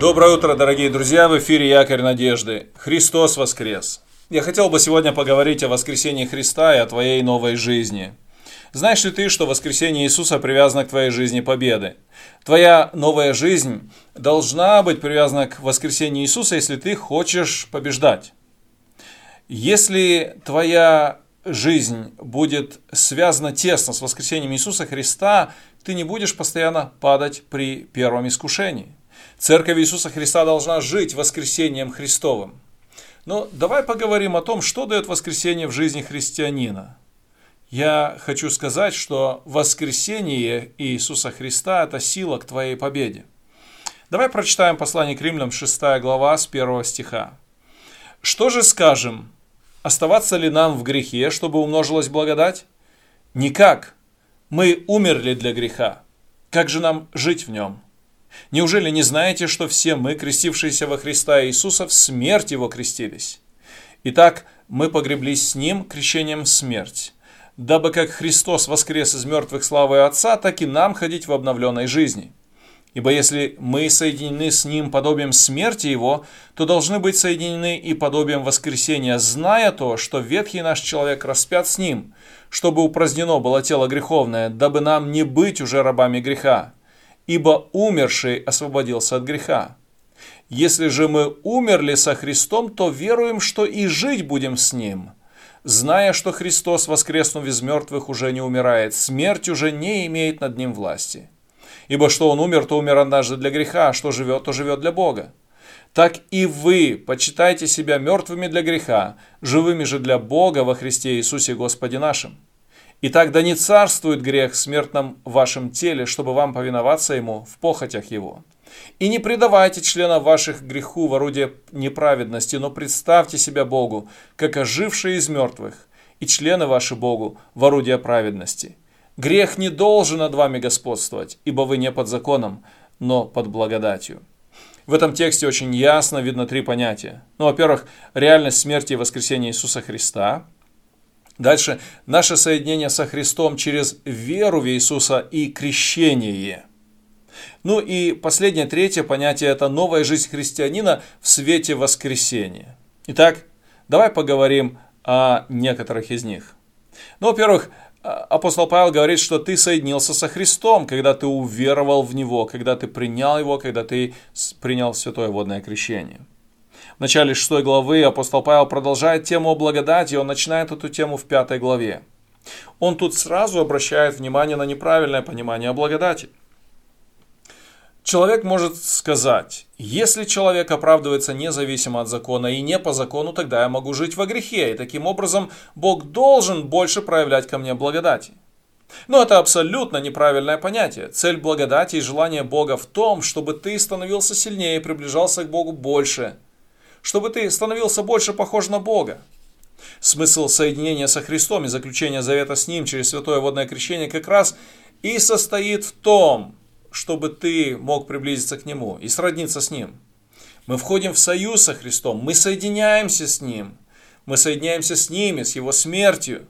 Доброе утро, дорогие друзья! В эфире Якорь Надежды. Христос воскрес! Я хотел бы сегодня поговорить о воскресении Христа и о твоей новой жизни. Знаешь ли ты, что воскресение Иисуса привязано к твоей жизни победы? Твоя новая жизнь должна быть привязана к воскресению Иисуса, если ты хочешь побеждать. Если твоя жизнь будет связана тесно с воскресением Иисуса Христа, ты не будешь постоянно падать при первом искушении. Церковь Иисуса Христа должна жить воскресением Христовым. Но давай поговорим о том, что дает воскресение в жизни христианина. Я хочу сказать, что воскресение Иисуса Христа – это сила к твоей победе. Давай прочитаем послание к римлянам 6 глава с 1 стиха. «Что же скажем? Оставаться ли нам в грехе, чтобы умножилась благодать? Никак. Мы умерли для греха. Как же нам жить в нем? Неужели не знаете, что все мы, крестившиеся во Христа Иисуса, в смерть Его крестились? Итак, мы погреблись с Ним крещением в смерть, дабы как Христос воскрес из мертвых славы Отца, так и нам ходить в обновленной жизни. Ибо если мы соединены с Ним подобием смерти Его, то должны быть соединены и подобием воскресения, зная то, что ветхий наш человек распят с Ним, чтобы упразднено было тело греховное, дабы нам не быть уже рабами греха ибо умерший освободился от греха. Если же мы умерли со Христом, то веруем, что и жить будем с Ним, зная, что Христос, воскреснув из мертвых, уже не умирает, смерть уже не имеет над Ним власти. Ибо что Он умер, то умер однажды для греха, а что живет, то живет для Бога. Так и вы почитайте себя мертвыми для греха, живыми же для Бога во Христе Иисусе Господе нашим. Итак, да не царствует грех в смертном вашем теле, чтобы вам повиноваться ему в похотях его. И не предавайте членов ваших греху в орудие неправедности, но представьте себя Богу, как ожившие из мертвых, и члены ваши Богу в орудие праведности. Грех не должен над вами господствовать, ибо вы не под законом, но под благодатью. В этом тексте очень ясно видно три понятия. Ну, во-первых, реальность смерти и воскресения Иисуса Христа – Дальше наше соединение со Христом через веру в Иисуса и крещение. Ну и последнее, третье понятие – это новая жизнь христианина в свете воскресения. Итак, давай поговорим о некоторых из них. Ну, во-первых, апостол Павел говорит, что ты соединился со Христом, когда ты уверовал в Него, когда ты принял Его, когда ты принял святое водное крещение – в начале 6 главы апостол Павел продолжает тему о благодати, он начинает эту тему в 5 главе. Он тут сразу обращает внимание на неправильное понимание о благодати. Человек может сказать, если человек оправдывается независимо от закона и не по закону, тогда я могу жить во грехе, и таким образом Бог должен больше проявлять ко мне благодати. Но это абсолютно неправильное понятие. Цель благодати и желание Бога в том, чтобы ты становился сильнее и приближался к Богу больше чтобы ты становился больше похож на Бога. Смысл соединения со Христом и заключения завета с Ним через святое водное крещение как раз и состоит в том, чтобы ты мог приблизиться к Нему и сродниться с Ним. Мы входим в союз со Христом, мы соединяемся с Ним, мы соединяемся с Ними, с Его смертью,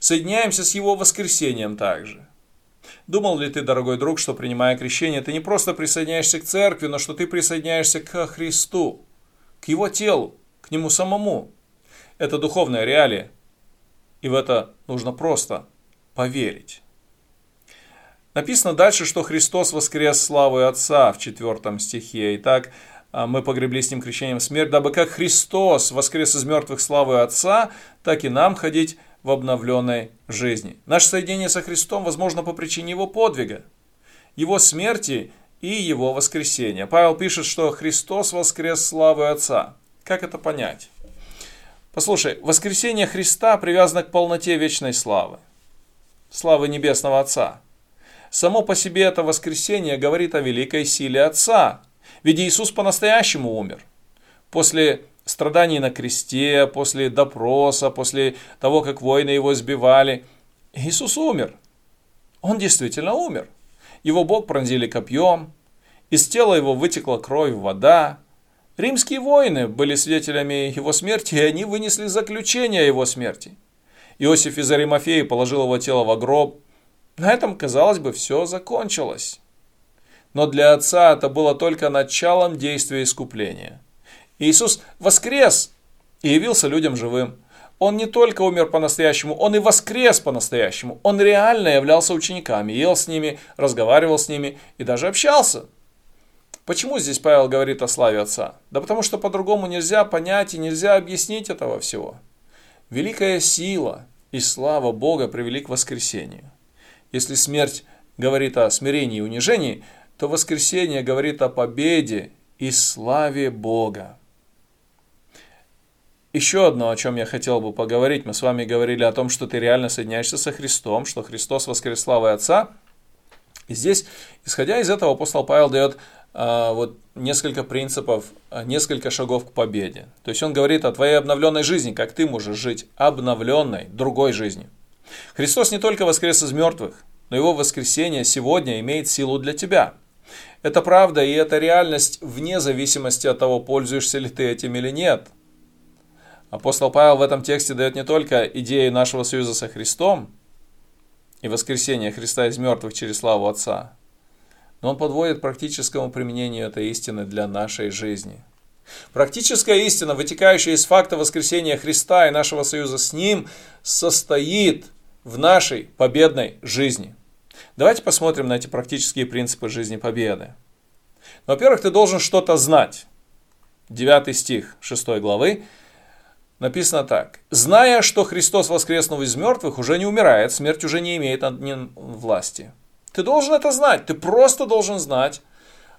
соединяемся с Его воскресением также. Думал ли ты, дорогой друг, что принимая крещение, ты не просто присоединяешься к церкви, но что ты присоединяешься к Христу? К его телу, к нему самому. Это духовная реалия. И в это нужно просто поверить. Написано дальше, что Христос воскрес славой Отца в 4 стихе. Итак, а, мы погребли с Ним крещением смерть, дабы как Христос воскрес из мертвых славы Отца, так и нам ходить в обновленной жизни. Наше соединение со Христом возможно по причине Его подвига, Его смерти и его воскресение. Павел пишет, что Христос воскрес славы Отца. Как это понять? Послушай, воскресение Христа привязано к полноте вечной славы. Славы Небесного Отца. Само по себе это воскресение говорит о великой силе Отца. Ведь Иисус по-настоящему умер. После страданий на кресте, после допроса, после того, как воины его сбивали, Иисус умер. Он действительно умер. Его бок пронзили копьем, из тела его вытекла кровь, вода. Римские воины были свидетелями его смерти, и они вынесли заключение о его смерти. Иосиф из Аримафеи положил его тело в гроб. На этом, казалось бы, все закончилось. но для Отца это было только началом действия искупления. Иисус воскрес и явился людям живым. Он не только умер по-настоящему, он и воскрес по-настоящему. Он реально являлся учениками, ел с ними, разговаривал с ними и даже общался. Почему здесь Павел говорит о славе Отца? Да потому что по-другому нельзя понять и нельзя объяснить этого всего. Великая сила и слава Бога привели к воскресению. Если смерть говорит о смирении и унижении, то воскресение говорит о победе и славе Бога. Еще одно, о чем я хотел бы поговорить. Мы с вами говорили о том, что ты реально соединяешься со Христом, что Христос воскрес славой Отца. И здесь, исходя из этого, апостол Павел дает а, вот несколько принципов, а, несколько шагов к победе. То есть он говорит о твоей обновленной жизни, как ты можешь жить обновленной, другой жизнью. Христос не только воскрес из мертвых, но его воскресение сегодня имеет силу для тебя. Это правда, и это реальность вне зависимости от того, пользуешься ли ты этим или нет – Апостол Павел в этом тексте дает не только идею нашего союза со Христом и воскресения Христа из мертвых через славу Отца, но он подводит практическому применению этой истины для нашей жизни. Практическая истина, вытекающая из факта воскресения Христа и нашего союза с Ним, состоит в нашей победной жизни. Давайте посмотрим на эти практические принципы жизни победы. Во-первых, ты должен что-то знать. 9 стих 6 главы написано так. «Зная, что Христос, воскреснув из мертвых, уже не умирает, смерть уже не имеет над ним власти». Ты должен это знать, ты просто должен знать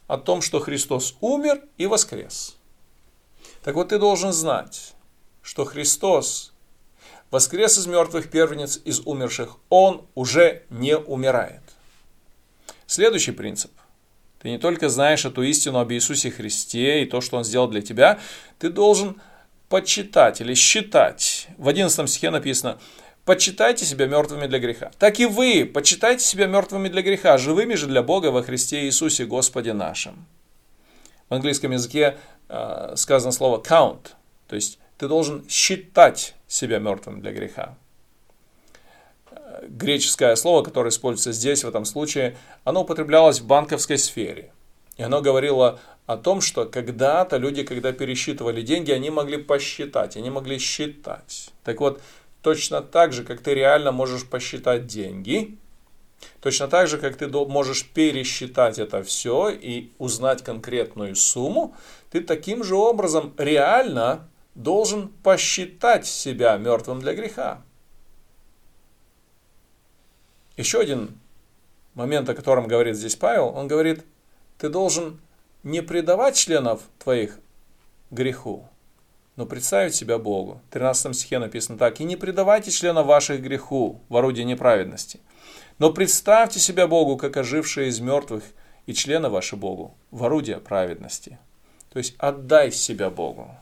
о том, что Христос умер и воскрес. Так вот, ты должен знать, что Христос воскрес из мертвых первенец из умерших, Он уже не умирает. Следующий принцип. Ты не только знаешь эту истину об Иисусе Христе и то, что Он сделал для тебя, ты должен почитать или считать. В 11 стихе написано, почитайте себя мертвыми для греха. Так и вы почитайте себя мертвыми для греха, живыми же для Бога во Христе Иисусе Господе нашим. В английском языке э, сказано слово count, то есть ты должен считать себя мертвым для греха. Греческое слово, которое используется здесь, в этом случае, оно употреблялось в банковской сфере. И оно говорило о том, что когда-то люди, когда пересчитывали деньги, они могли посчитать, они могли считать. Так вот, точно так же, как ты реально можешь посчитать деньги, точно так же, как ты можешь пересчитать это все и узнать конкретную сумму, ты таким же образом реально должен посчитать себя мертвым для греха. Еще один момент, о котором говорит здесь Павел, он говорит, ты должен не предавать членов твоих греху, но представить себя Богу. В 13 стихе написано так. «И не предавайте членов ваших греху в орудие неправедности, но представьте себя Богу, как ожившие из мертвых, и члены ваши Богу в орудие праведности». То есть отдай себя Богу,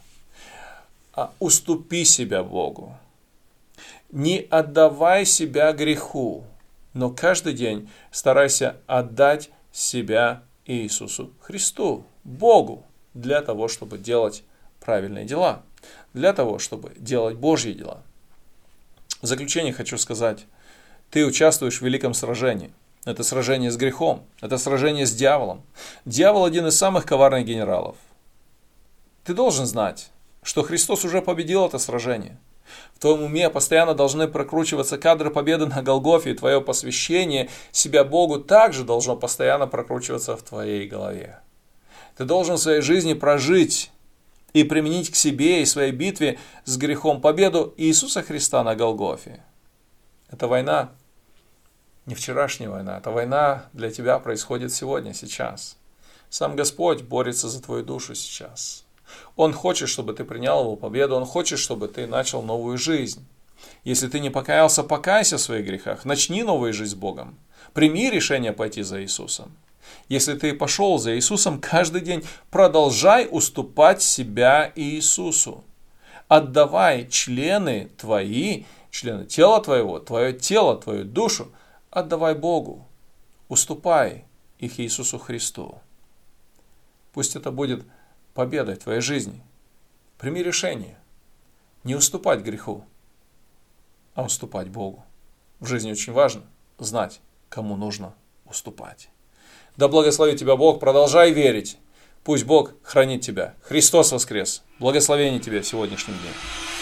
а уступи себя Богу. Не отдавай себя греху, но каждый день старайся отдать себя Иисусу Христу, Богу, для того, чтобы делать правильные дела, для того, чтобы делать Божьи дела. В заключение хочу сказать, ты участвуешь в великом сражении. Это сражение с грехом, это сражение с дьяволом. Дьявол один из самых коварных генералов. Ты должен знать, что Христос уже победил это сражение – в твоем уме постоянно должны прокручиваться кадры победы на Голгофе, и твое посвящение себя Богу также должно постоянно прокручиваться в твоей голове. Ты должен в своей жизни прожить и применить к себе и своей битве с грехом победу Иисуса Христа на Голгофе. Это война не вчерашняя война, эта война для тебя происходит сегодня, сейчас. Сам Господь борется за твою душу сейчас. Он хочет, чтобы ты принял его победу, он хочет, чтобы ты начал новую жизнь. Если ты не покаялся, покайся в своих грехах, начни новую жизнь с Богом. Прими решение пойти за Иисусом. Если ты пошел за Иисусом каждый день, продолжай уступать себя Иисусу. Отдавай члены твои, члены тела твоего, твое тело, твою душу, отдавай Богу. Уступай их Иисусу Христу. Пусть это будет победой твоей жизни. Прими решение. Не уступать греху, а уступать Богу. В жизни очень важно знать, кому нужно уступать. Да благословит тебя Бог, продолжай верить. Пусть Бог хранит тебя. Христос воскрес. Благословение тебе в сегодняшнем дне.